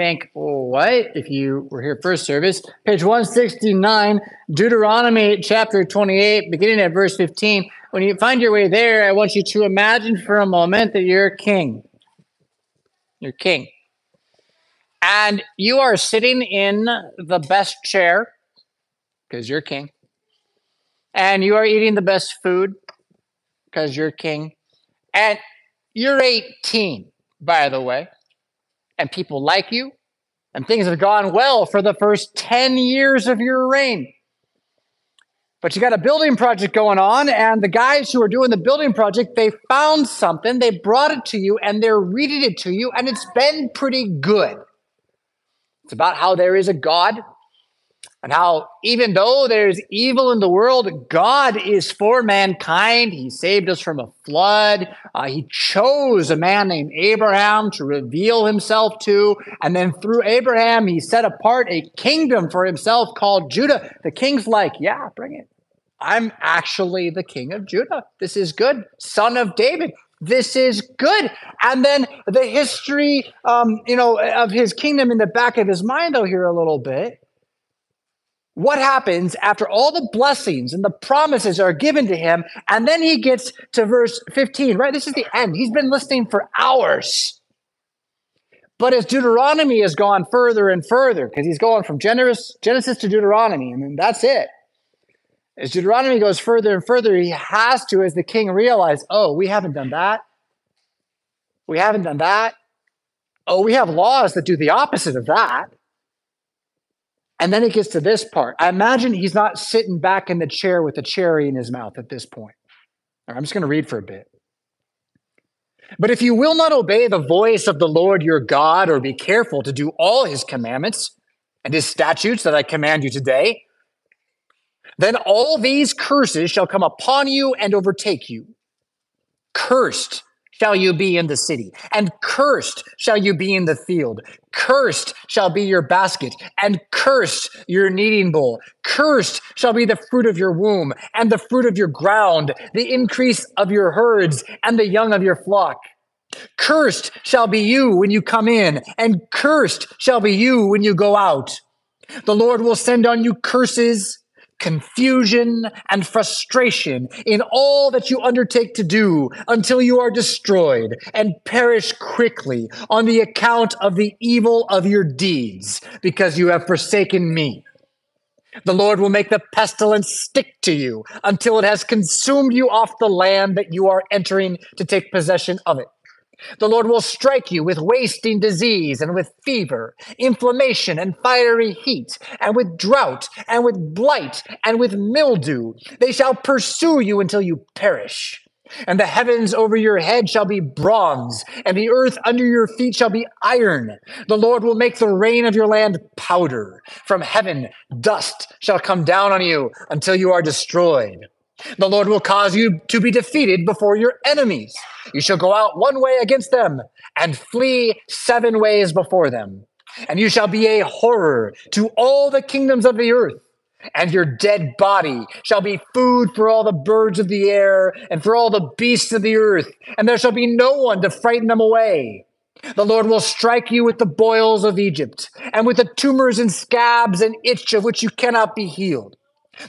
think, what? If you were here first service, page 169, Deuteronomy chapter 28, beginning at verse 15. When you find your way there, I want you to imagine for a moment that you're a king. You're king. And you are sitting in the best chair because you're king. And you are eating the best food because you're king. And you're 18, by the way. And people like you. And things have gone well for the first 10 years of your reign. But you got a building project going on, and the guys who are doing the building project, they found something, they brought it to you, and they're reading it to you, and it's been pretty good. It's about how there is a God and how even though there's evil in the world, God is for mankind. He saved us from a flood. Uh, he chose a man named Abraham to reveal himself to. And then through Abraham, he set apart a kingdom for himself called Judah. The king's like, yeah, bring it. I'm actually the king of Judah. This is good. Son of David. This is good. And then the history, um, you know, of his kingdom in the back of his mind, though, here a little bit what happens after all the blessings and the promises are given to him. And then he gets to verse 15, right? This is the end. He's been listening for hours. But as Deuteronomy has gone further and further, because he's going from Genesis, to Deuteronomy, and that's it. As Deuteronomy goes further and further, he has to, as the king, realize, oh, we haven't done that. We haven't done that. Oh, we have laws that do the opposite of that. And then it gets to this part. I imagine he's not sitting back in the chair with a cherry in his mouth at this point. I'm just going to read for a bit. But if you will not obey the voice of the Lord your God, or be careful to do all his commandments and his statutes that I command you today, then all these curses shall come upon you and overtake you. Cursed shall you be in the city, and cursed shall you be in the field. Cursed shall be your basket, and cursed your kneading bowl. Cursed shall be the fruit of your womb, and the fruit of your ground, the increase of your herds, and the young of your flock. Cursed shall be you when you come in, and cursed shall be you when you go out. The Lord will send on you curses confusion, and frustration in all that you undertake to do until you are destroyed and perish quickly on the account of the evil of your deeds, because you have forsaken me. The Lord will make the pestilence stick to you until it has consumed you off the land that you are entering to take possession of it. The Lord will strike you with wasting disease and with fever, inflammation and fiery heat, and with drought, and with blight, and with mildew. They shall pursue you until you perish. And the heavens over your head shall be bronze, and the earth under your feet shall be iron. The Lord will make the rain of your land powder. From heaven, dust shall come down on you until you are destroyed. The Lord will cause you to be defeated before your enemies. You shall go out one way against them and flee seven ways before them. And you shall be a horror to all the kingdoms of the earth. And your dead body shall be food for all the birds of the air and for all the beasts of the earth. And there shall be no one to frighten them away. The Lord will strike you with the boils of Egypt and with the tumors and scabs and itch of which you cannot be healed.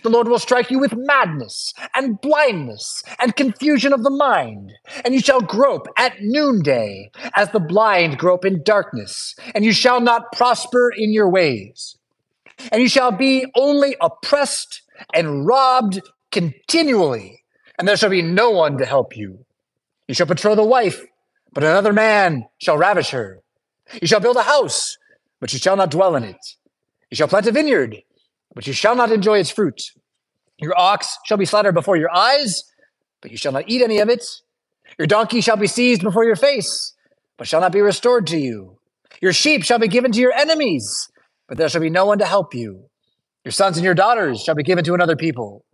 The Lord will strike you with madness and blindness and confusion of the mind, and you shall grope at noonday as the blind grope in darkness, and you shall not prosper in your ways. And you shall be only oppressed and robbed continually, and there shall be no one to help you. You shall betroth a wife, but another man shall ravish her. You shall build a house, but you shall not dwell in it. You shall plant a vineyard, but you shall not enjoy its fruit. Your ox shall be slaughtered before your eyes, but you shall not eat any of it. Your donkey shall be seized before your face, but shall not be restored to you. Your sheep shall be given to your enemies, but there shall be no one to help you. Your sons and your daughters shall be given to another people,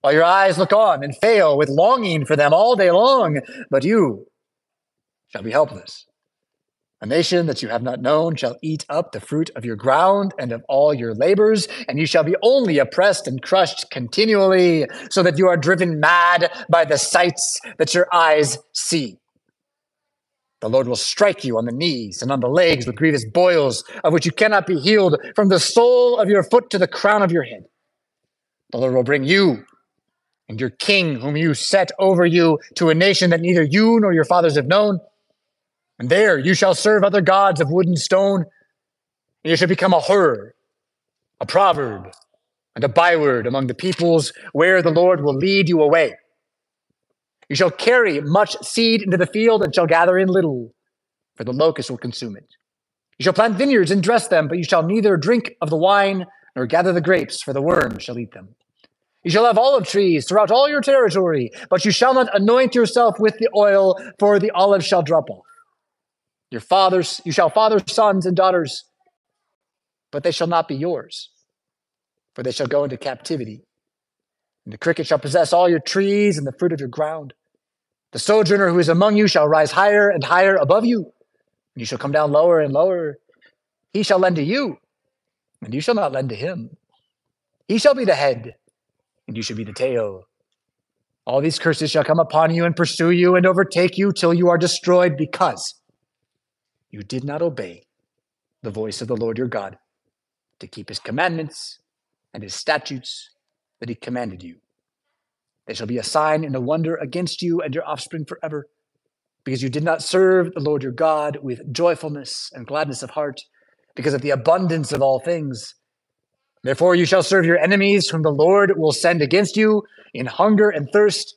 while your eyes look on and fail with longing for them all day long, but you shall be helpless. A nation that you have not known shall eat up the fruit of your ground and of all your labors, and you shall be only oppressed and crushed continually, so that you are driven mad by the sights that your eyes see. The Lord will strike you on the knees and on the legs with grievous boils, of which you cannot be healed, from the sole of your foot to the crown of your head. The Lord will bring you and your king, whom you set over you, to a nation that neither you nor your fathers have known. And there you shall serve other gods of wood and stone. And you shall become a horror, a proverb, and a byword among the peoples where the Lord will lead you away. You shall carry much seed into the field and shall gather in little, for the locust will consume it. You shall plant vineyards and dress them, but you shall neither drink of the wine nor gather the grapes, for the worm shall eat them. You shall have olive trees throughout all your territory, but you shall not anoint yourself with the oil, for the olive shall drop off. Your fathers, you shall father sons and daughters, but they shall not be yours, for they shall go into captivity. And the cricket shall possess all your trees and the fruit of your ground. The sojourner who is among you shall rise higher and higher above you, and you shall come down lower and lower. He shall lend to you, and you shall not lend to him. He shall be the head, and you shall be the tail. All these curses shall come upon you and pursue you and overtake you till you are destroyed because you did not obey the voice of the Lord your God to keep his commandments and his statutes that he commanded you. They shall be a sign and a wonder against you and your offspring forever, because you did not serve the Lord your God with joyfulness and gladness of heart, because of the abundance of all things. Therefore, you shall serve your enemies, whom the Lord will send against you in hunger and thirst,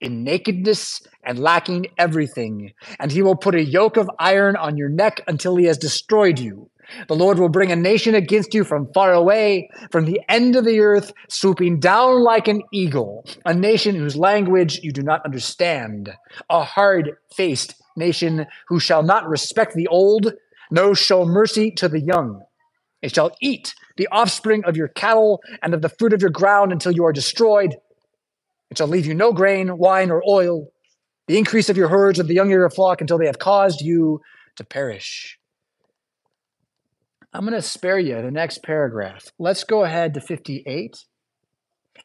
in nakedness and lacking everything. And he will put a yoke of iron on your neck until he has destroyed you. The Lord will bring a nation against you from far away, from the end of the earth, swooping down like an eagle, a nation whose language you do not understand, a hard faced nation who shall not respect the old, no show mercy to the young. It shall eat the offspring of your cattle and of the fruit of your ground until you are destroyed. It shall leave you no grain, wine, or oil, the increase of your herds of the young of your flock until they have caused you to perish. I'm going to spare you the next paragraph. Let's go ahead to 58.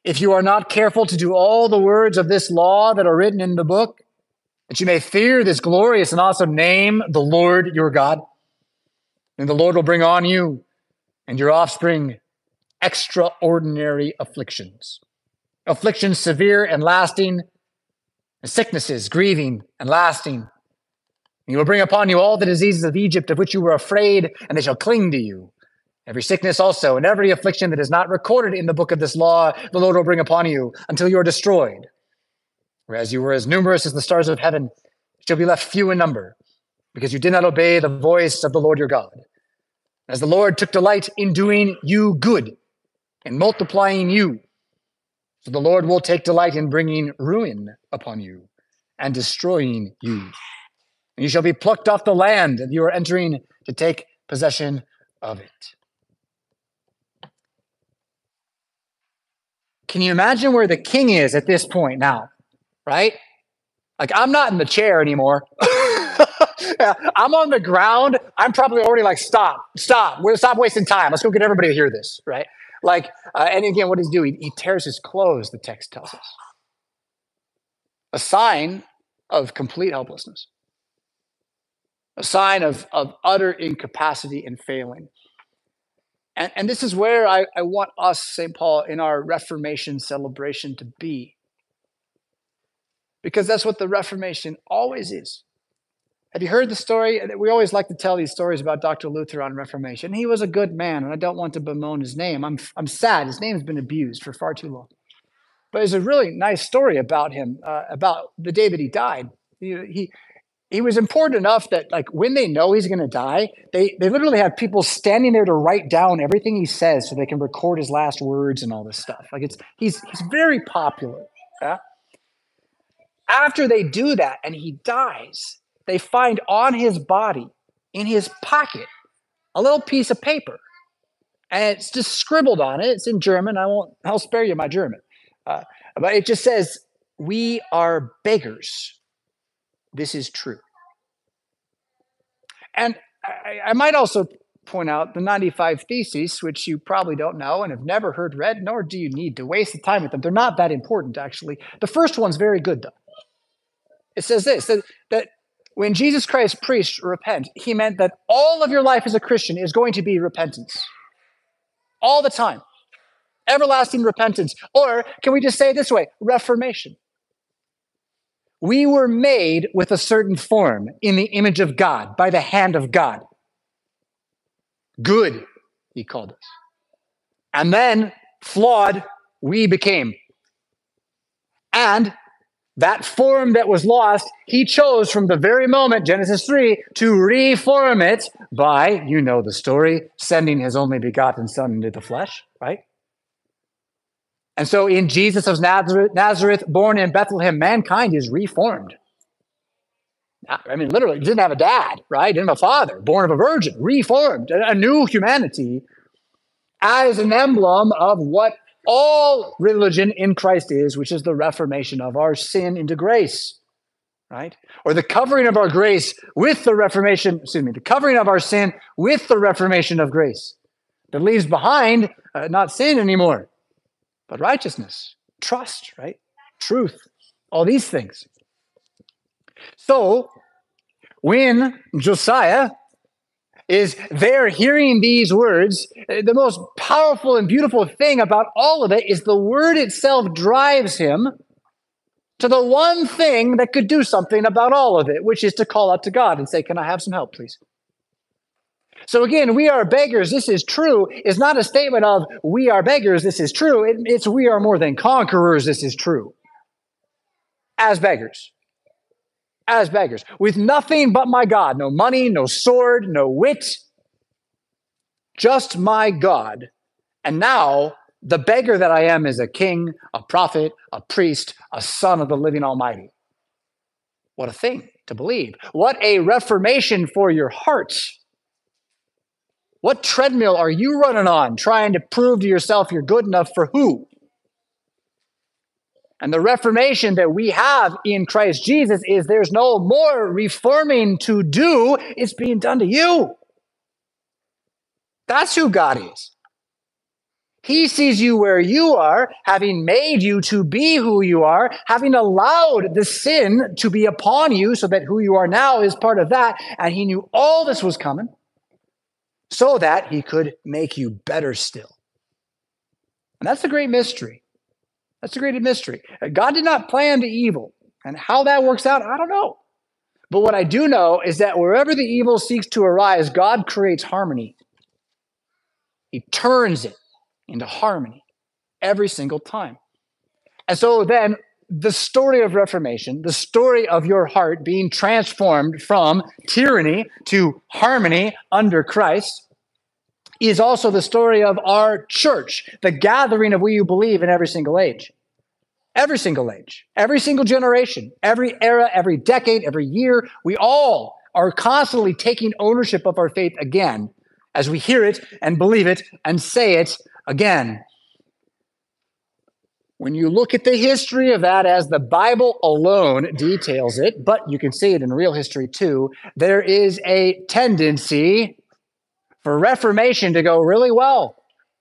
If you are not careful to do all the words of this law that are written in the book, that you may fear this glorious and awesome name, the Lord your God, then the Lord will bring on you and your offspring extraordinary afflictions, afflictions severe and lasting, and sicknesses, grieving and lasting. He will bring upon you all the diseases of Egypt of which you were afraid, and they shall cling to you. Every sickness also, and every affliction that is not recorded in the book of this law, the Lord will bring upon you until you are destroyed. Whereas you were as numerous as the stars of heaven, shall be left few in number, because you did not obey the voice of the Lord your God. As the Lord took delight in doing you good and multiplying you, so the Lord will take delight in bringing ruin upon you and destroying you. And you shall be plucked off the land that you are entering to take possession of it. Can you imagine where the king is at this point now? Right? Like, I'm not in the chair anymore. I'm on the ground. I'm probably already like, stop, stop. We'll stop wasting time. Let's go get everybody to hear this, right? Like, uh, and again, what does he do? He, he tears his clothes, the text tells us. A sign of complete helplessness, a sign of, of utter incapacity and failing. And, and this is where I, I want us, St. Paul, in our Reformation celebration to be. Because that's what the Reformation always is. Have you heard the story? We always like to tell these stories about Dr. Luther on Reformation. He was a good man, and I don't want to bemoan his name. I'm, I'm sad. His name's been abused for far too long. But there's a really nice story about him, uh, about the day that he died. He, he, he was important enough that, like, when they know he's going to die, they, they literally have people standing there to write down everything he says so they can record his last words and all this stuff. Like, it's he's, he's very popular. Yeah? After they do that and he dies, they find on his body, in his pocket, a little piece of paper. And it's just scribbled on it. It's in German. I won't, I'll spare you my German. Uh, but it just says, We are beggars. This is true. And I, I might also point out the 95 Theses, which you probably don't know and have never heard read, nor do you need to waste the time with them. They're not that important, actually. The first one's very good, though. It says this that, that when Jesus Christ preached repent, he meant that all of your life as a Christian is going to be repentance. All the time. Everlasting repentance. Or can we just say it this way? Reformation. We were made with a certain form in the image of God, by the hand of God. Good, he called us. And then, flawed, we became. And that form that was lost, he chose from the very moment, Genesis 3, to reform it by, you know the story, sending his only begotten Son into the flesh, right? And so in Jesus of Nazareth, Nazareth, born in Bethlehem, mankind is reformed. I mean, literally, didn't have a dad, right? Didn't have a father, born of a virgin, reformed, a new humanity as an emblem of what all religion in Christ is, which is the reformation of our sin into grace, right? Or the covering of our grace with the reformation, excuse me, the covering of our sin with the reformation of grace that leaves behind uh, not sin anymore, but righteousness, trust, right? Truth, all these things. So, when Josiah is there hearing these words. Uh, the most powerful and beautiful thing about all of it is the word itself drives him to the one thing that could do something about all of it, which is to call out to God and say, Can I have some help, please? So again, we are beggars. This is true. Is not a statement of we are beggars. This is true. It, it's we are more than conquerors. This is true. As beggars as beggars, with nothing but my God no money, no sword, no wit, just my God. And now the beggar that I am is a king, a prophet, a priest, a son of the living Almighty. What a thing to believe. What a reformation for your hearts. What treadmill are you running on trying to prove to yourself you're good enough for who? And the reformation that we have in Christ Jesus is there's no more reforming to do, it's being done to you. That's who God is. He sees you where you are, having made you to be who you are, having allowed the sin to be upon you so that who you are now is part of that. And He knew all this was coming so that He could make you better still. And that's the great mystery. That's a great mystery. God did not plan the evil. And how that works out, I don't know. But what I do know is that wherever the evil seeks to arise, God creates harmony. He turns it into harmony every single time. And so then the story of Reformation, the story of your heart being transformed from tyranny to harmony under Christ, is also the story of our church, the gathering of we who believe in every single age. Every single age, every single generation, every era, every decade, every year, we all are constantly taking ownership of our faith again as we hear it and believe it and say it again. When you look at the history of that as the Bible alone details it, but you can see it in real history too, there is a tendency for Reformation to go really well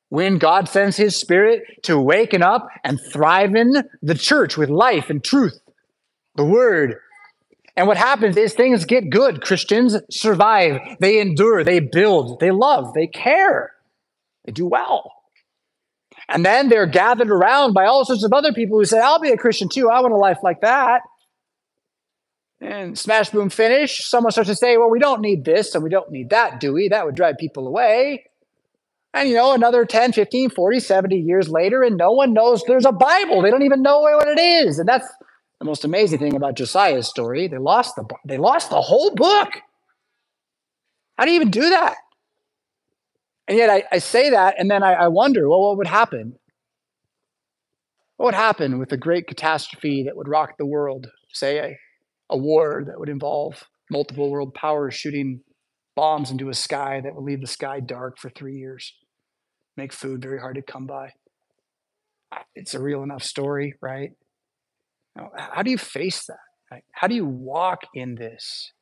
when God sends his spirit to waken up and thrive in the church with life and truth, the word. And what happens is things get good. Christians survive, they endure, they build, they love, they care, they do well. And then they're gathered around by all sorts of other people who say, I'll be a Christian too. I want a life like that. And smash, boom, finish. Someone starts to say, well, we don't need this and we don't need that, do we? That would drive people away. And you know, another 10, 15, 40, 70 years later, and no one knows there's a Bible. They don't even know what it is. And that's the most amazing thing about Josiah's story. They lost the they lost the whole book. How do you even do that? And yet I, I say that, and then I, I wonder, well, what would happen? What would happen with a great catastrophe that would rock the world? Say a, war that would involve multiple world powers shooting bombs into a sky that would leave the sky dark for three years, make food very hard to come by. It's a real enough story, right? How do you face that? How do you walk in this?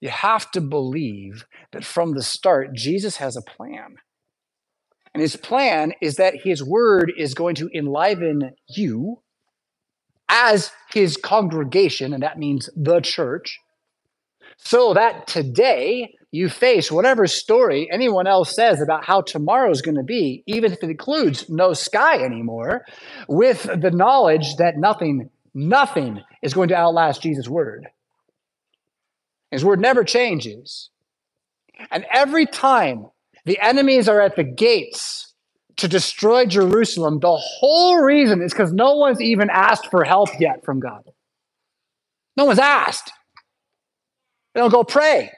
You have to believe that from the start, Jesus has a plan. And his plan is that his word is going to enliven you as his congregation, and that means the church, so that today you face whatever story anyone else says about how tomorrow is going to be, even if it includes no sky anymore, with the knowledge that nothing, nothing is going to outlast Jesus' word. His word never changes. And every time the enemies are at the gates to destroy Jerusalem, the whole reason is because no one's even asked for help yet from God. No one's asked. They don't go pray.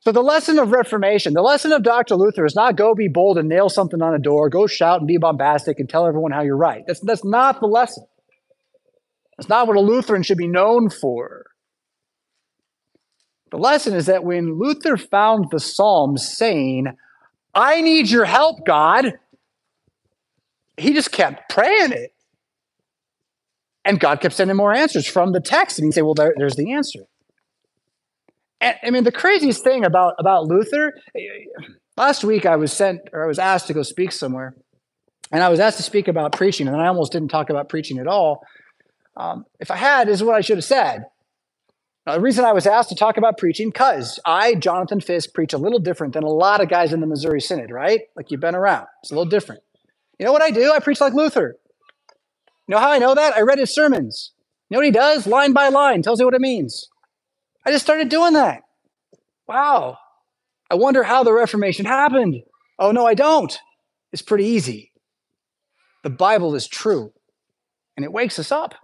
So the lesson of Reformation, the lesson of Dr. Luther is not go be bold and nail something on a door, go shout and be bombastic and tell everyone how you're right. That's, that's not the lesson. That's not what a Lutheran should be known for. The lesson is that when Luther found the Psalms saying, I need your help, God, he just kept praying it. And God kept sending more answers from the text. And he'd say, Well, there, there's the answer. And, I mean, the craziest thing about about Luther, last week I was sent or I was asked to go speak somewhere, and I was asked to speak about preaching, and I almost didn't talk about preaching at all. Um, if I had, is what I should have said. Now, the reason I was asked to talk about preaching, because I, Jonathan Fisk, preach a little different than a lot of guys in the Missouri Synod, right? Like you've been around. It's a little different. You know what I do? I preach like Luther. You know how I know that? I read his sermons. You know what he does? Line by line, tells you what it means. I just started doing that. Wow. I wonder how the Reformation happened. Oh, no, I don't. It's pretty easy. The Bible is true, and it wakes us up,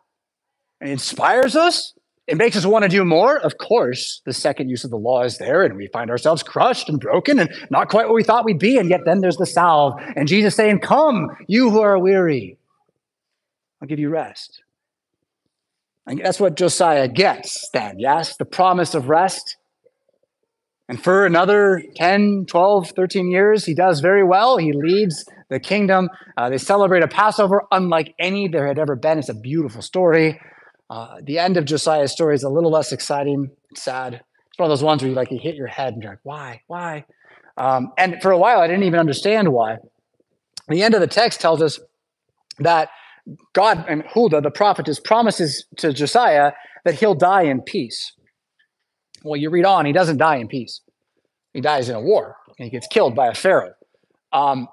and inspires us. It makes us want to do more. Of course, the second use of the law is there, and we find ourselves crushed and broken and not quite what we thought we'd be. And yet, then there's the salve, and Jesus saying, Come, you who are weary, I'll give you rest. And that's what Josiah gets then, yes? The promise of rest. And for another 10, 12, 13 years, he does very well. He leads the kingdom. Uh, they celebrate a Passover unlike any there had ever been. It's a beautiful story. Uh, the end of Josiah's story is a little less exciting, sad. It's one of those ones where you like you hit your head and you're like, why, why? Um, and for a while, I didn't even understand why. The end of the text tells us that God and Huldah, the prophetess, promises to Josiah that he'll die in peace. Well, you read on, he doesn't die in peace. He dies in a war and he gets killed by a pharaoh. Um,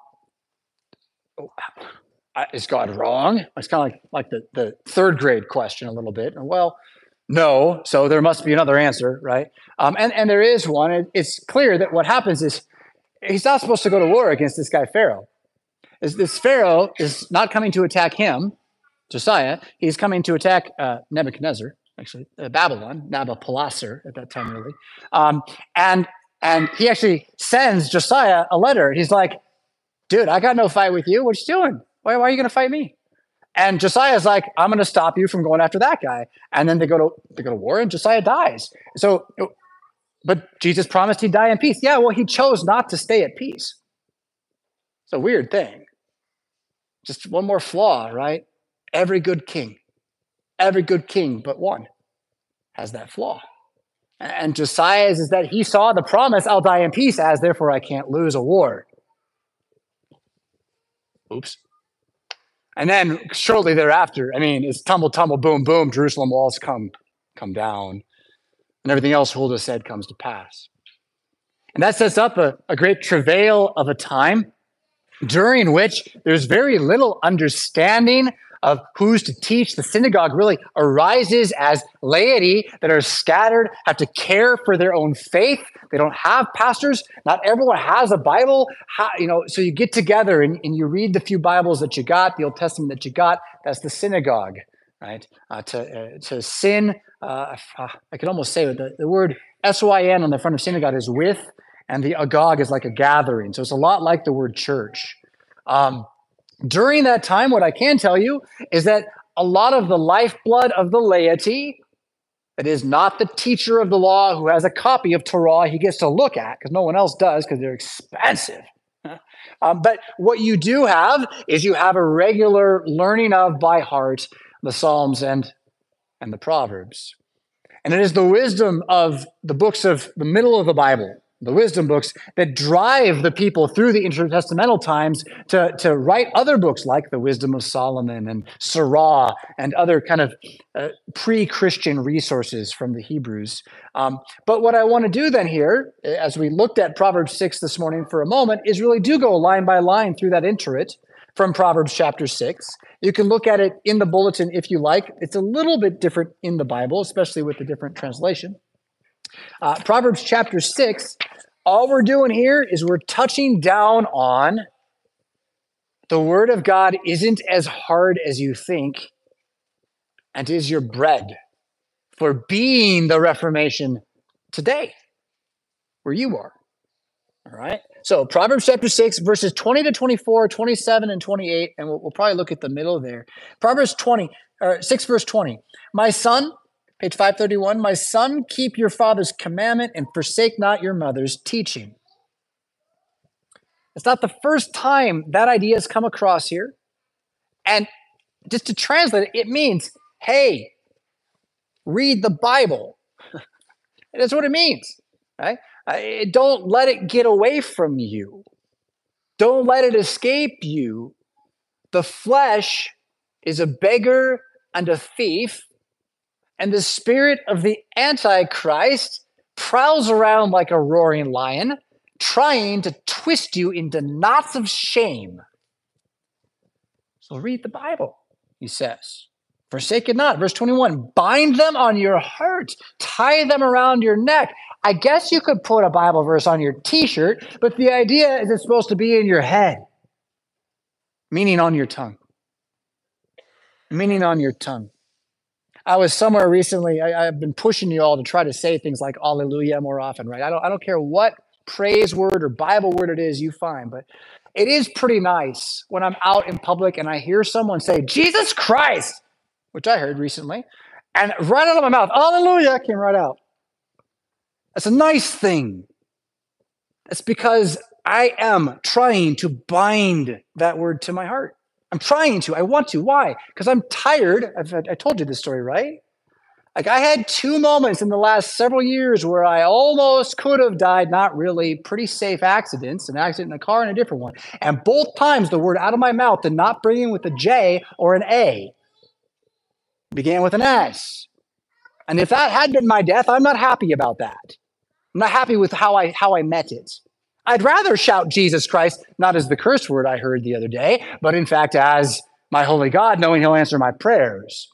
is God wrong? It's kind of like, like the, the third grade question a little bit. Well, no, so there must be another answer, right? Um, and, and there is one. It's clear that what happens is he's not supposed to go to war against this guy, Pharaoh is this Pharaoh is not coming to attack him, Josiah. He's coming to attack uh, Nebuchadnezzar, actually uh, Babylon, Nabopolassar at that time, really. Um, and and he actually sends Josiah a letter. He's like, "Dude, I got no fight with you. What you doing? Why, why are you going to fight me?" And Josiah's like, "I'm going to stop you from going after that guy." And then they go to they go to war, and Josiah dies. So, but Jesus promised he'd die in peace. Yeah, well, he chose not to stay at peace. It's a weird thing. Just one more flaw, right? Every good king, every good king but one has that flaw. And Josiah's is that he saw the promise, I'll die in peace, as therefore I can't lose a war. Oops. And then shortly thereafter, I mean, it's tumble, tumble, boom, boom, Jerusalem walls come, come down, and everything else Huldah said comes to pass. And that sets up a, a great travail of a time during which there's very little understanding of who's to teach. The synagogue really arises as laity that are scattered, have to care for their own faith. They don't have pastors. Not everyone has a Bible. How, you know, so you get together and, and you read the few Bibles that you got, the Old Testament that you got. That's the synagogue, right? Uh, to uh, to sin, uh, I could almost say the, the word S Y N on the front of synagogue is with and the agog is like a gathering. So it's a lot like the word church. Um, during that time, what I can tell you is that a lot of the lifeblood of the laity, that is not the teacher of the law who has a copy of Torah he gets to look at, because no one else does, because they're expensive. Um, but what you do have is you have a regular learning of by heart the Psalms and, and the Proverbs. And it is the wisdom of the books of the middle of the Bible the wisdom books that drive the people through the intertestamental times to, to write other books like the wisdom of solomon and sirach and other kind of uh, pre-christian resources from the hebrews. Um, but what i want to do then here as we looked at proverbs 6 this morning for a moment is really do go line by line through that introit from proverbs chapter 6 you can look at it in the bulletin if you like. It's a little bit different in the bible especially with the different translation uh, Proverbs chapter 6, all we're doing here is we're touching down on the word of God isn't as hard as you think and is your bread for being the Reformation today, where you are. All right. So Proverbs chapter 6, verses 20 to 24, 27, and 28, and we'll, we'll probably look at the middle there. Proverbs 20, or 6, verse 20. My son, Page 531 My son, keep your father's commandment and forsake not your mother's teaching. It's not the first time that idea has come across here. And just to translate it, it means, hey, read the Bible. That's what it means, right? Uh, don't let it get away from you. Don't let it escape you. The flesh is a beggar and a thief, and the spirit of the Antichrist prowls around like a roaring lion, trying to twist you into knots of shame. So read the Bible, he says. Forsake it not. Verse 21 bind them on your heart, tie them around your neck. I guess you could put a Bible verse on your t shirt, but the idea is it's supposed to be in your head, meaning on your tongue. Meaning on your tongue. I was somewhere recently. I, have been pushing you all to try to say things like "Alleluia" more often, right? I don't. I don't care what praise word or Bible word it is you find, but it is pretty nice when I'm out in public and I hear someone say "Jesus Christ," which I heard recently, and right out of my mouth, "Alleluia" came right out. That's a nice thing. It's because I am trying to bind that word to my heart. I'm trying to. I want to. Why? Because I'm tired. I've, I told you this story, right? Like I had two moments in the last several years where I almost could have died, not really, pretty safe accidents, an accident in a car and a different one. And both times the word out of my mouth did not begin with a J or an A. It began with an S. And if that had been my death, I'm not happy about that. I'm not happy with how I how I met it. I'd rather shout Jesus Christ, not as the curse word I heard the other day, but in fact as my holy God, knowing he'll answer my prayers.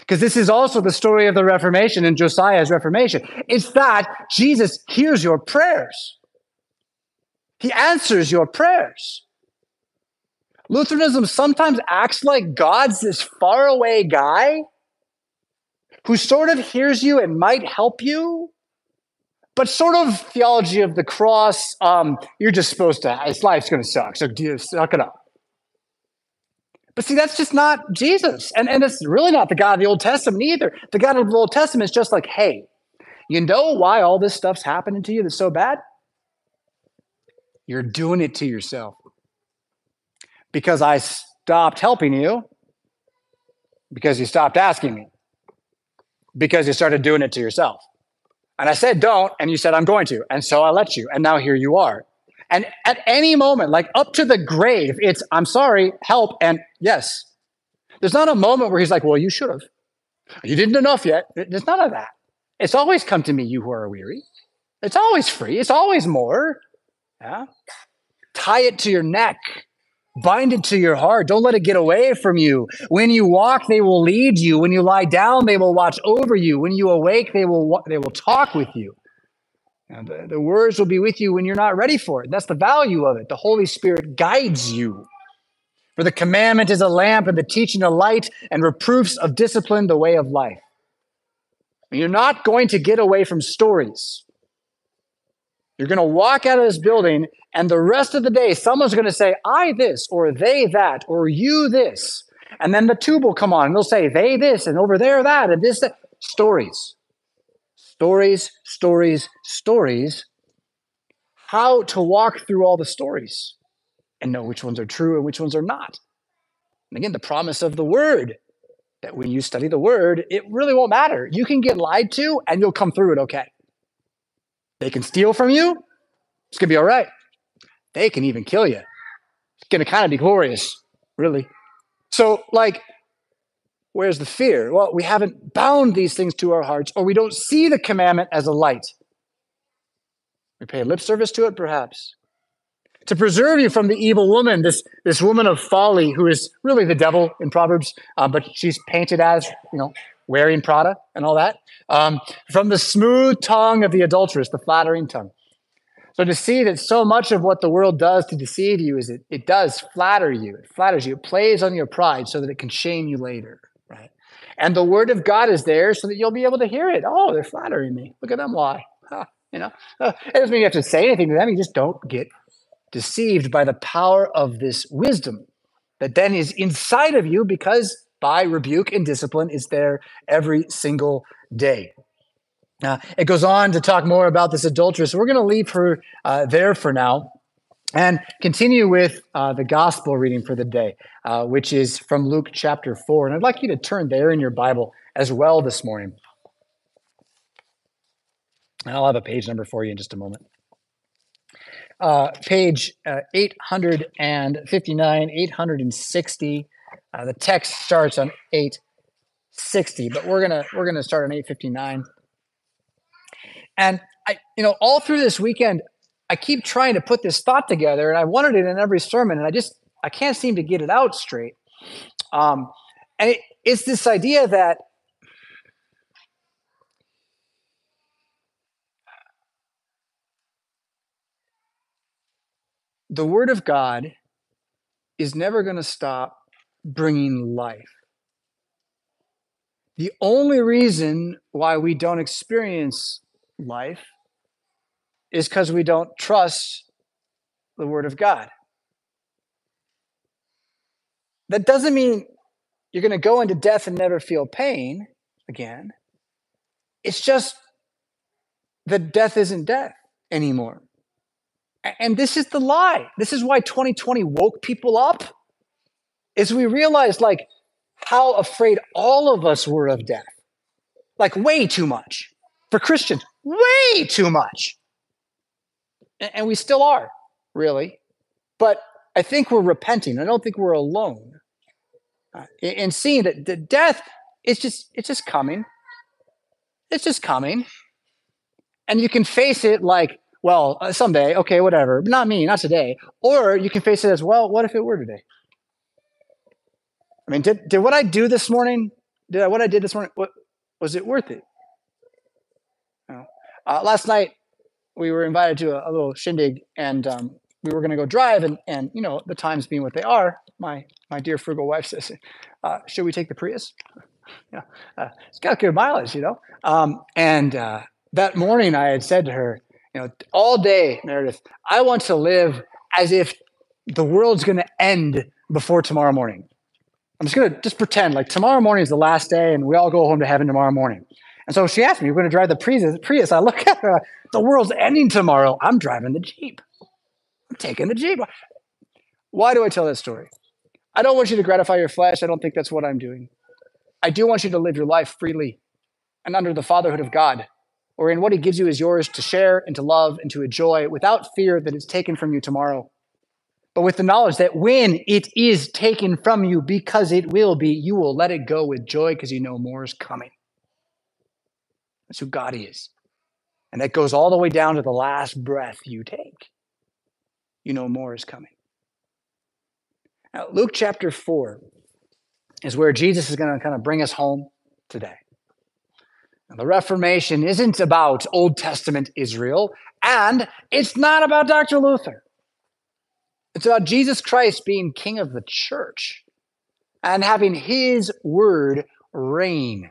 Because this is also the story of the Reformation and Josiah's Reformation. It's that Jesus hears your prayers. He answers your prayers. Lutheranism sometimes acts like God's this faraway guy who sort of hears you and might help you, but sort of theology of the cross. Um, you're just supposed to. His life's going to suck, so suck it up. But see, that's just not Jesus, and and it's really not the God of the Old Testament either. The God of the Old Testament is just like, hey, you know why all this stuff's happening to you that's so bad? You're doing it to yourself because I stopped helping you because you stopped asking me because you started doing it to yourself. And I said, don't. And you said, I'm going to. And so I let you. And now here you are. And at any moment, like up to the grave, it's, I'm sorry, help. And yes, there's not a moment where he's like, well, you should have. You didn't enough yet. There's none of that. It's always come to me, you who are weary. It's always free. It's always more. Yeah. Tie it to your neck. Bind it to your heart. Don't let it get away from you. When you walk, they will lead you. When you lie down, they will watch over you. When you awake, they will they will talk with you. And the, the words will be with you when you're not ready for it. That's the value of it. The Holy Spirit guides you. For the commandment is a lamp and the teaching a light and reproofs of discipline the way of life. You're not going to get away from stories. You're going to walk out of this building, and the rest of the day, someone's going to say, I this, or they that, or you this. And then the tube will come on, and they'll say, they this, and over there that, and this, that. Stories. Stories, stories, stories. How to walk through all the stories and know which ones are true and which ones are not. And again, the promise of the word that when you study the word, it really won't matter. You can get lied to, and you'll come through it okay. They can steal from you, It's going to be all right. They can even kill you. It's going to kind of be glorious, really. So, like, where's the fear? Well, we haven't bound these things to our hearts, or we don't see the commandment as a light. We pay lip service to it, perhaps. To preserve you from the evil woman, this, this woman of folly who is really the devil in Proverbs, uh, but she's painted as, you know, wearing Prada and all that. Um, from the smooth tongue of the adulteress, the flattering tongue. So to see that so much of what the world does to deceive you is it, it does flatter you. It flatters you. It plays on your pride so that it can shame you later, right? And the word of God is there so that you'll be able to hear it. Oh, they're flattering me. Look at them lie. Huh, you know, uh, it doesn't mean you have to say anything to them. You just don't get deceived by the power of this wisdom that then is inside of you because by rebuke and discipline is there every single day. Uh, it goes on to talk more about this adulteress. We're going to leave her uh, there for now and continue with uh, the gospel reading for the day, uh, which is from Luke chapter 4. And I'd like you to turn there in your Bible as well this morning. And I'll have a page number for you in just a moment. Uh, page uh, 859, 860. The text starts on 860, but we're gonna we're gonna start on 859. And I, you know, all through this weekend, I keep trying to put this thought together, and I wanted it in every sermon, and I just I can't seem to get it out straight. Um, and it, it's this idea that the Word of God is never going to stop bringing life. The only reason why we don't experience life is because we don't trust the Word of God. That doesn't mean you're going to go into death and never feel pain again. It's just that death isn't death anymore. And this is the lie. This is why 2020 woke people up. Is we realized like how afraid all of us were of death. Like way too much. For Christians, way too much. And we still are, really. But I think we're repenting. I don't think we're alone uh, in seeing that the death is just it's just coming. It's just coming. And you can face it like, well, uh, someday, okay, whatever. Not me, not today. Or you can face it as, well, what if it were today? I mean, did, did what I do this morning, did I, what I did this morning, what, was it worth it? Uh, last night, we were invited to a, a little shindig, and um, we were going to go drive. And, and you know, the times being what they are, my my dear frugal wife says, uh, "Should we take the Prius?" yeah, uh, it's got good mileage, you know. Um, and uh, that morning, I had said to her, "You know, all day, Meredith, I want to live as if the world's going to end before tomorrow morning." I'm just going to just pretend like tomorrow morning is the last day and we all go home to heaven tomorrow morning. And so she asked me, "You're going to drive the Prius?" Prius. I look at her. The world's ending tomorrow. I'm driving the Jeep. I'm taking the Jeep. Why do I tell that story? I don't want you to gratify your flesh. I don't think that's what I'm doing. I do want you to live your life freely and under the fatherhood of God, wherein what He gives you is yours to share and to love and to enjoy without fear that it's taken from you tomorrow. But with the knowledge that when it is taken from you, because it will be, you will let it go with joy because you know more is coming. That's who God is. And that goes all the way down to the last breath you take. You know more is coming. Now, Luke chapter 4 is where Jesus is going to kind of bring us home today. Now, the Reformation isn't about Old Testament Israel, and it's not about Dr. Luther. It's about Jesus Christ being king of the church and having his word reign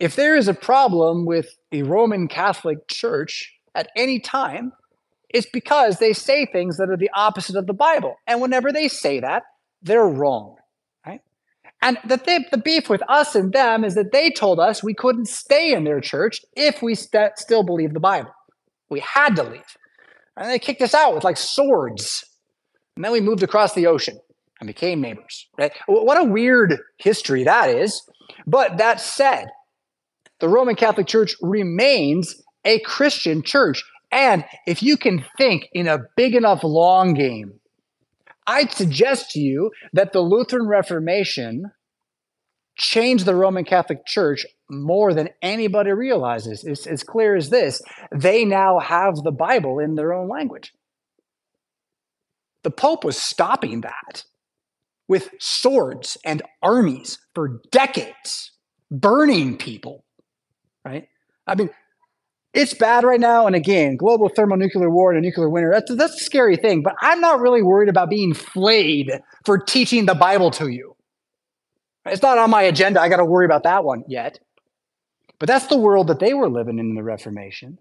if there is a problem with the Roman Catholic Church at any time, it's because they say things that are the opposite of the Bible. And whenever they say that, they're wrong. Right? And the, th- the beef with us and them is that they told us we couldn't stay in their church if we st- still believe the Bible. We had to leave. And they kicked us out with like swords. And then we moved across the ocean and became neighbors. Right? What a weird history that is. But that said, the Roman Catholic Church remains a Christian church. And if you can think in a big enough long game, I'd suggest to you that the Lutheran Reformation changed the Roman Catholic Church more than anybody realizes. It's as clear as this. They now have the Bible in their own language. The Pope was stopping that with swords and armies for decades, burning people, right? I mean, it's bad right now. And again, global thermonuclear war and a nuclear winter, that's, that's a scary thing. But I'm not really worried about being flayed for teaching the Bible to you. It's not on my agenda. I got to worry about that one yet. But that's the world that they were living in in the Reformation.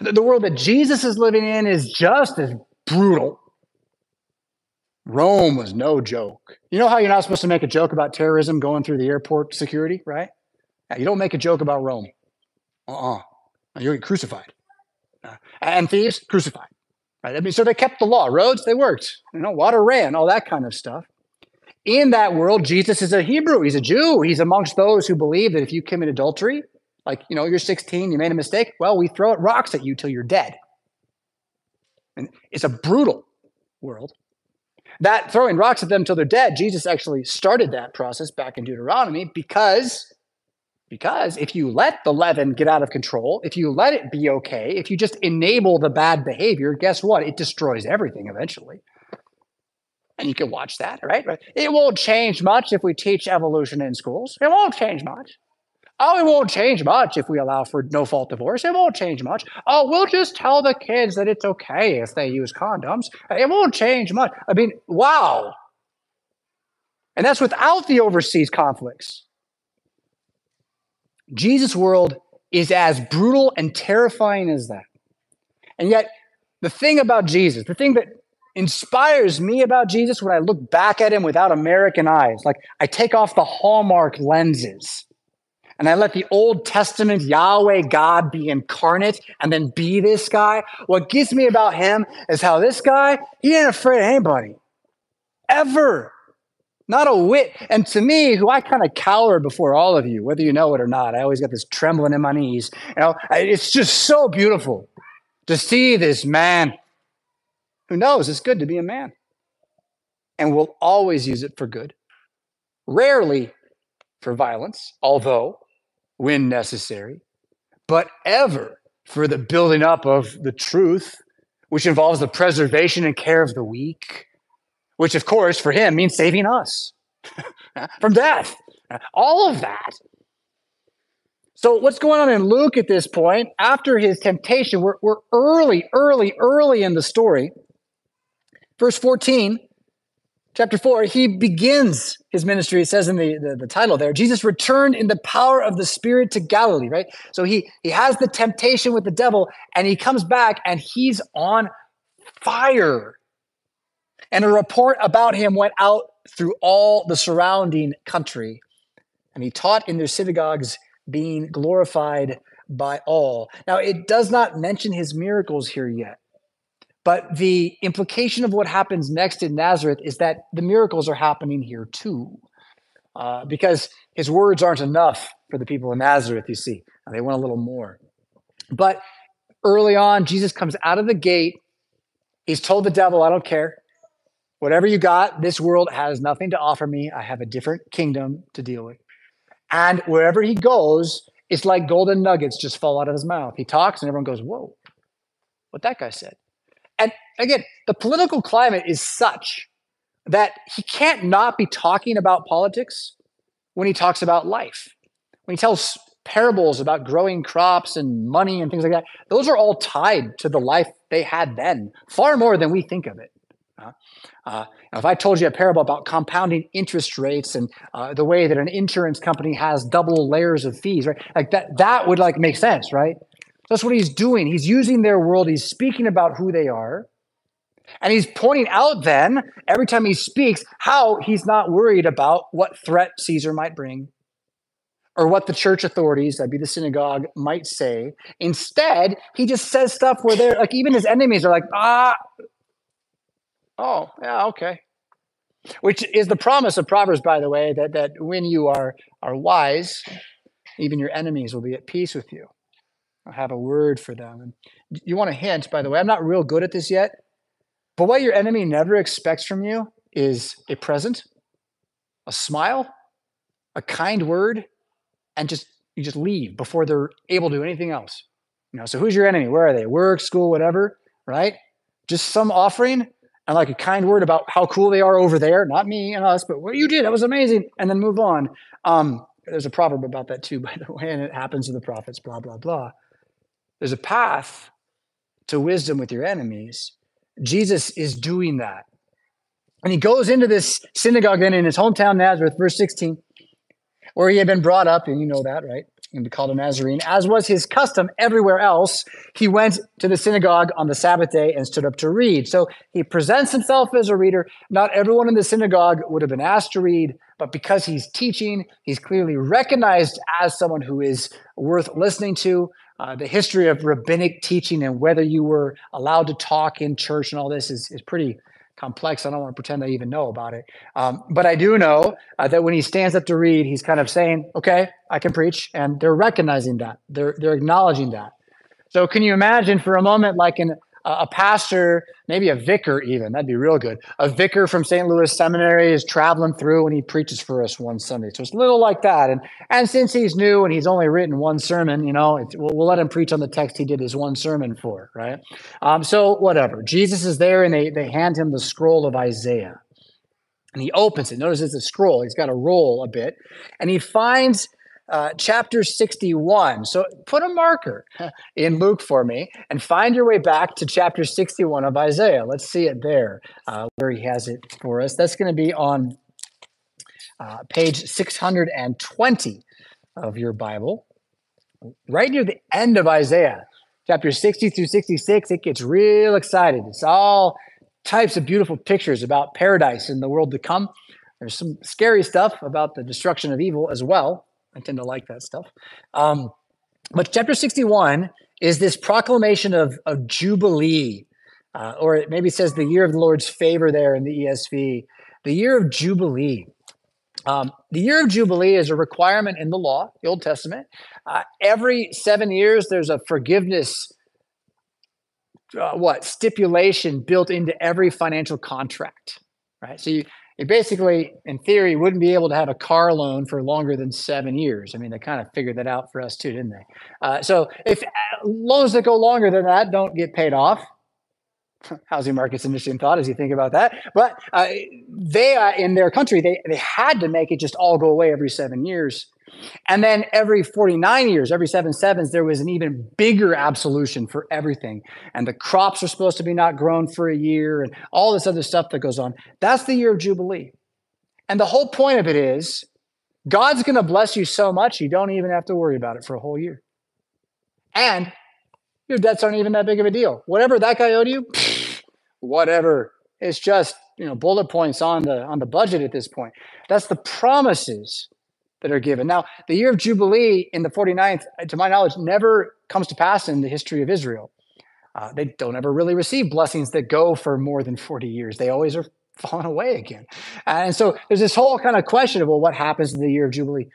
The world that Jesus is living in is just as brutal. Rome was no joke. You know how you're not supposed to make a joke about terrorism going through the airport security, right? You don't make a joke about Rome. Uh uh You're crucified. Uh, and thieves, crucified. Right? I mean, so they kept the law. Roads, they worked. You know, water ran, all that kind of stuff in that world, Jesus is a Hebrew. He's a Jew. He's amongst those who believe that if you commit adultery, like, you know, you're 16, you made a mistake, well, we throw rocks at you till you're dead. And it's a brutal world. That throwing rocks at them till they're dead, Jesus actually started that process back in Deuteronomy because because if you let the leaven get out of control, if you let it be okay, if you just enable the bad behavior, guess what? It destroys everything eventually and you can watch that, right? It won't change much if we teach evolution in schools. It won't change much. Oh, it won't change much if we allow for no fault divorce. It won't change much. Oh, we'll just tell the kids that it's okay if they use condoms. It won't change much. I mean, wow. And that's without the overseas conflicts. Jesus' world is as brutal and terrifying as that. And yet, the thing about Jesus, the thing that inspires me about Jesus when I look back at him without American eyes. Like I take off the Hallmark lenses and I let the Old Testament Yahweh God be incarnate and then be this guy. What gets me about him is how this guy, he ain't afraid of anybody. Ever. Not a whit. And to me, who I kind of cower before all of you, whether you know it or not, I always got this trembling in my knees. You know, it's just so beautiful to see this man who knows it's good to be a man and will always use it for good, rarely for violence, although when necessary, but ever for the building up of the truth, which involves the preservation and care of the weak, which, of course, for him means saving us from death. All of that. So, what's going on in Luke at this point? After his temptation, we're, we're early, early, early in the story. Verse 14, chapter 4, he begins his ministry. It says in the, the, the, title there, Jesus returned in the power of the Spirit to Galilee, right? So he, he has the temptation with the devil and he comes back and he's on fire. And a report about him went out through all the surrounding country. And he taught in their synagogues, being glorified by all. Now, it does not mention his miracles here yet. But the implication of what happens next in Nazareth is that the miracles are happening here too. Uh, because his words aren't enough for the people in Nazareth, you see. They want a little more. But early on, Jesus comes out of the gate. He's told the devil, I don't care. Whatever you got, this world has nothing to offer me. I have a different kingdom to deal with. And wherever he goes, it's like golden nuggets just fall out of his mouth. He talks, and everyone goes, Whoa, what that guy said. And again, the political climate is such that he can't not be talking about politics when he talks about life. When he tells parables about growing crops and money and things like that, those are all tied to the life they had then, far more than we think of it. Uh, uh, if I told you a parable about compounding interest rates and uh, the way that an insurance company has double layers of fees, right? Like that, that would like make sense, right? That's what he's doing. He's using their world. He's speaking about who they are. And he's pointing out then, every time he speaks, how he's not worried about what threat Caesar might bring or what the church authorities, that'd be the synagogue, might say. Instead, he just says stuff where they're like, even his enemies are like, ah, oh, yeah, okay. Which is the promise of Proverbs, by the way, that, that when you are, are wise, even your enemies will be at peace with you. I have a word for them. And you want a hint, by the way, I'm not real good at this yet, but what your enemy never expects from you is a present, a smile, a kind word, and just you just leave before they're able to do anything else. You know, so who's your enemy? Where are they? Work, school, whatever, right? Just some offering and like a kind word about how cool they are over there, not me and us, but what you did, that was amazing, and then move on. Um, there's a proverb about that too, by the way, and it happens to the prophets, blah, blah, blah. There's a path to wisdom with your enemies. Jesus is doing that. And he goes into this synagogue then in his hometown, Nazareth, verse 16, where he had been brought up, and you know that, right? And be called a Nazarene. As was his custom everywhere else, he went to the synagogue on the Sabbath day and stood up to read. So he presents himself as a reader. Not everyone in the synagogue would have been asked to read, but because he's teaching, he's clearly recognized as someone who is worth listening to. Uh, the history of rabbinic teaching and whether you were allowed to talk in church and all this is, is pretty complex. I don't want to pretend I even know about it. Um, but I do know uh, that when he stands up to read, he's kind of saying, okay, I can preach. And they're recognizing that, they're, they're acknowledging that. So can you imagine for a moment, like in a pastor, maybe a vicar, even that'd be real good. A vicar from St. Louis Seminary is traveling through and he preaches for us one Sunday. So it's a little like that. And and since he's new and he's only written one sermon, you know, we'll, we'll, let him preach on the text he did his one sermon for, right? Um, so whatever. Jesus is there and they they hand him the scroll of Isaiah, and he opens it. Notice it's a scroll. He's got to roll a bit, and he finds uh, chapter 61. So put a marker in Luke for me and find your way back to chapter 61 of Isaiah. Let's see it there, uh, where he has it for us. That's going to be on uh, page 620 of your Bible, right near the end of Isaiah. Chapter 60 through 66, it gets real excited. It's all types of beautiful pictures about paradise in the world to come. There's some scary stuff about the destruction of evil as well. I tend to like that stuff. Um, but chapter 61 is this proclamation of, of Jubilee, uh, or it maybe says the year of the Lord's favor there in the ESV, the year of Jubilee. Um, the year of Jubilee is a requirement in the law, the Old Testament. Uh, every seven years, there's a forgiveness, uh, what, stipulation built into every financial contract, right? So you, you basically, in theory, wouldn't be able to have a car loan for longer than seven years. I mean, they kind of figured that out for us too, didn't they? Uh, so if uh, loans that go longer than that don't get paid off, housing market's interesting thought as you think about that. But uh, they, uh, in their country, they, they had to make it just all go away every seven years. And then every 49 years, every seven sevens, there was an even bigger absolution for everything. And the crops are supposed to be not grown for a year and all this other stuff that goes on. That's the year of Jubilee. And the whole point of it is God's going to bless you so much, you don't even have to worry about it for a whole year. And your debts aren't even that big of a deal. Whatever that guy owed you, whatever. It's just, you know, bullet points on the on the budget at this point. That's the promises that are given. Now, the year of Jubilee in the 49th, to my knowledge, never comes to pass in the history of Israel. Uh, they don't ever really receive blessings that go for more than 40 years. They always are falling away again. And so there's this whole kind of question of, well, what happens in the year of Jubilee?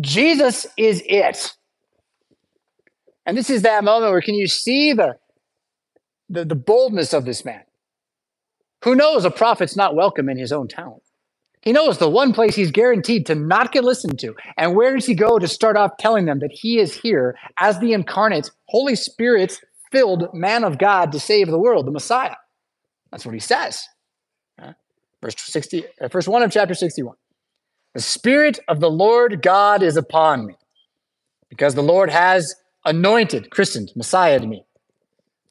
Jesus is it. And this is that moment where can you see the, the, the boldness of this man? Who knows a prophet's not welcome in his own town? He knows the one place he's guaranteed to not get listened to. And where does he go to start off telling them that he is here as the incarnate, Holy Spirit filled man of God to save the world, the Messiah? That's what he says. Verse 60, uh, verse 1 of chapter 61. The Spirit of the Lord God is upon me, because the Lord has anointed, christened, Messiah to me,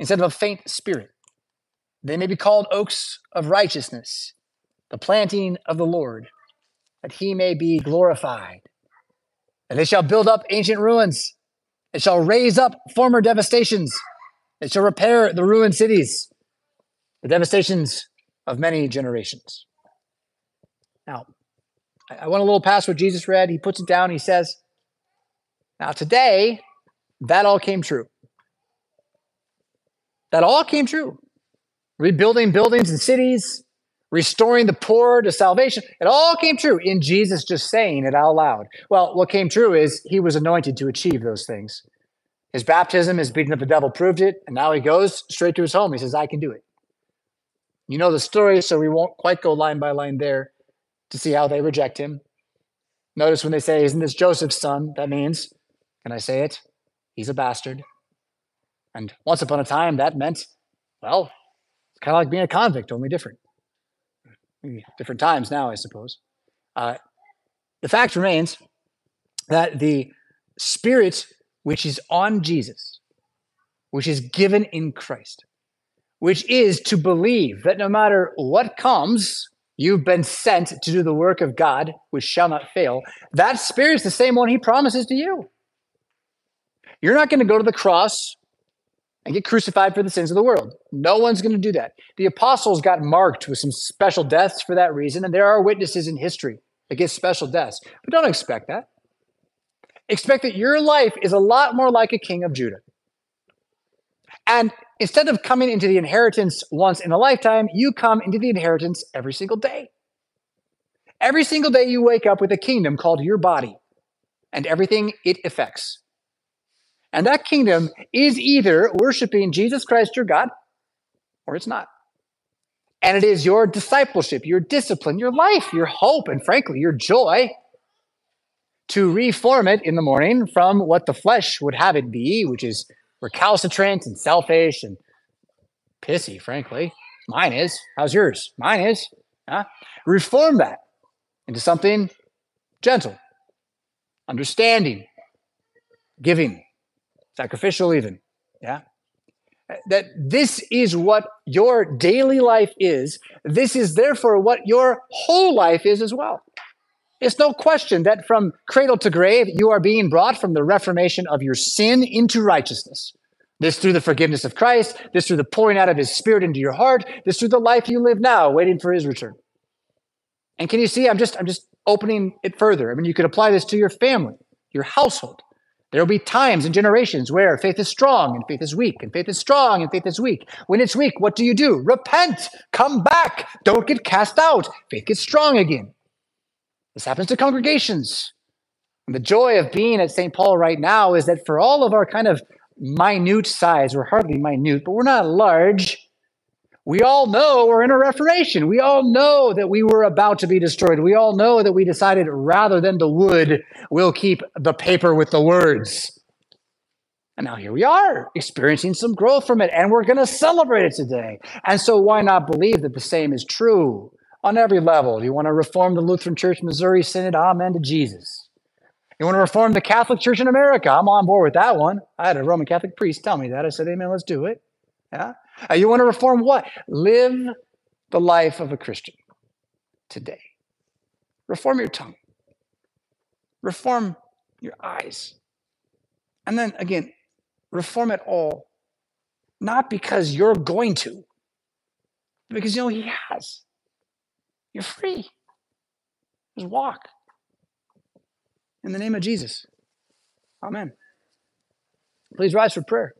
instead of a faint spirit. They may be called oaks of righteousness the planting of the Lord, that he may be glorified. And they shall build up ancient ruins. It shall raise up former devastations. It shall repair the ruined cities, the devastations of many generations. Now, I went a little past what Jesus read. He puts it down. He says, Now, today, that all came true. That all came true. Rebuilding buildings and cities, restoring the poor to salvation. It all came true in Jesus just saying it out loud. Well, what came true is he was anointed to achieve those things. His baptism, his beating of the devil proved it, and now he goes straight to his home. He says, I can do it. You know the story, so we won't quite go line by line there to see how they reject him. Notice when they say, Isn't this Joseph's son? That means, can I say it? He's a bastard. And once upon a time, that meant, well, it's kind of like being a convict, only different. Different times now, I suppose. Uh, the fact remains that the spirit which is on Jesus, which is given in Christ, which is to believe that no matter what comes, you've been sent to do the work of God, which shall not fail. That spirit is the same one he promises to you. You're not going to go to the cross and get crucified for the sins of the world. No one's going to do that. The apostles got marked with some special deaths for that reason, and there are witnesses in history that get special deaths. But don't expect that. Expect that your life is a lot more like a king of Judah. And instead of coming into the inheritance once in a lifetime, you come into the inheritance every single day. Every single day you wake up with a kingdom called your body and everything it affects. And that kingdom is either worshiping Jesus Christ your God or it's not. And it is your discipleship, your discipline, your life, your hope, and frankly, your joy to reform it in the morning from what the flesh would have it be, which is recalcitrant and selfish and pissy, frankly. Mine is. How's yours? Mine is. Huh? Reform that into something gentle, understanding, giving, sacrificial, even. Yeah. Uh, that this is what your daily life is. This is therefore what your whole life is as well. It's no question that from cradle to grave, you are being brought from the reformation of your sin into righteousness. This through the forgiveness of Christ, this through the pouring out of his spirit into your heart, this through the life you live now, waiting for his return. And can you see, I'm just, I'm just opening it further. I mean, you could apply this to your family, your household. There will be times and generations where faith is strong and faith is weak, and faith is strong and faith is weak. When it's weak, what do you do? Repent, come back, don't get cast out. Faith gets strong again. This happens to congregations. And the joy of being at St. Paul right now is that for all of our kind of minute size, we're hardly minute, but we're not large. We all know we're in a reformation. We all know that we were about to be destroyed. We all know that we decided rather than the wood, we'll keep the paper with the words. And now here we are, experiencing some growth from it, and we're going to celebrate it today. And so, why not believe that the same is true on every level. You want to reform the Lutheran Church Missouri Synod? Amen to Jesus. You want to reform the Catholic Church in America? I'm on board with that one. I had a Roman Catholic priest tell me that. I said, Amen, let's do it. Yeah. Uh, you want to reform what? Live the life of a Christian today. Reform your tongue. Reform your eyes. And then again, reform it all. Not because you're going to, because you know he has. You're free. Just walk. In the name of Jesus. Amen. Please rise for prayer.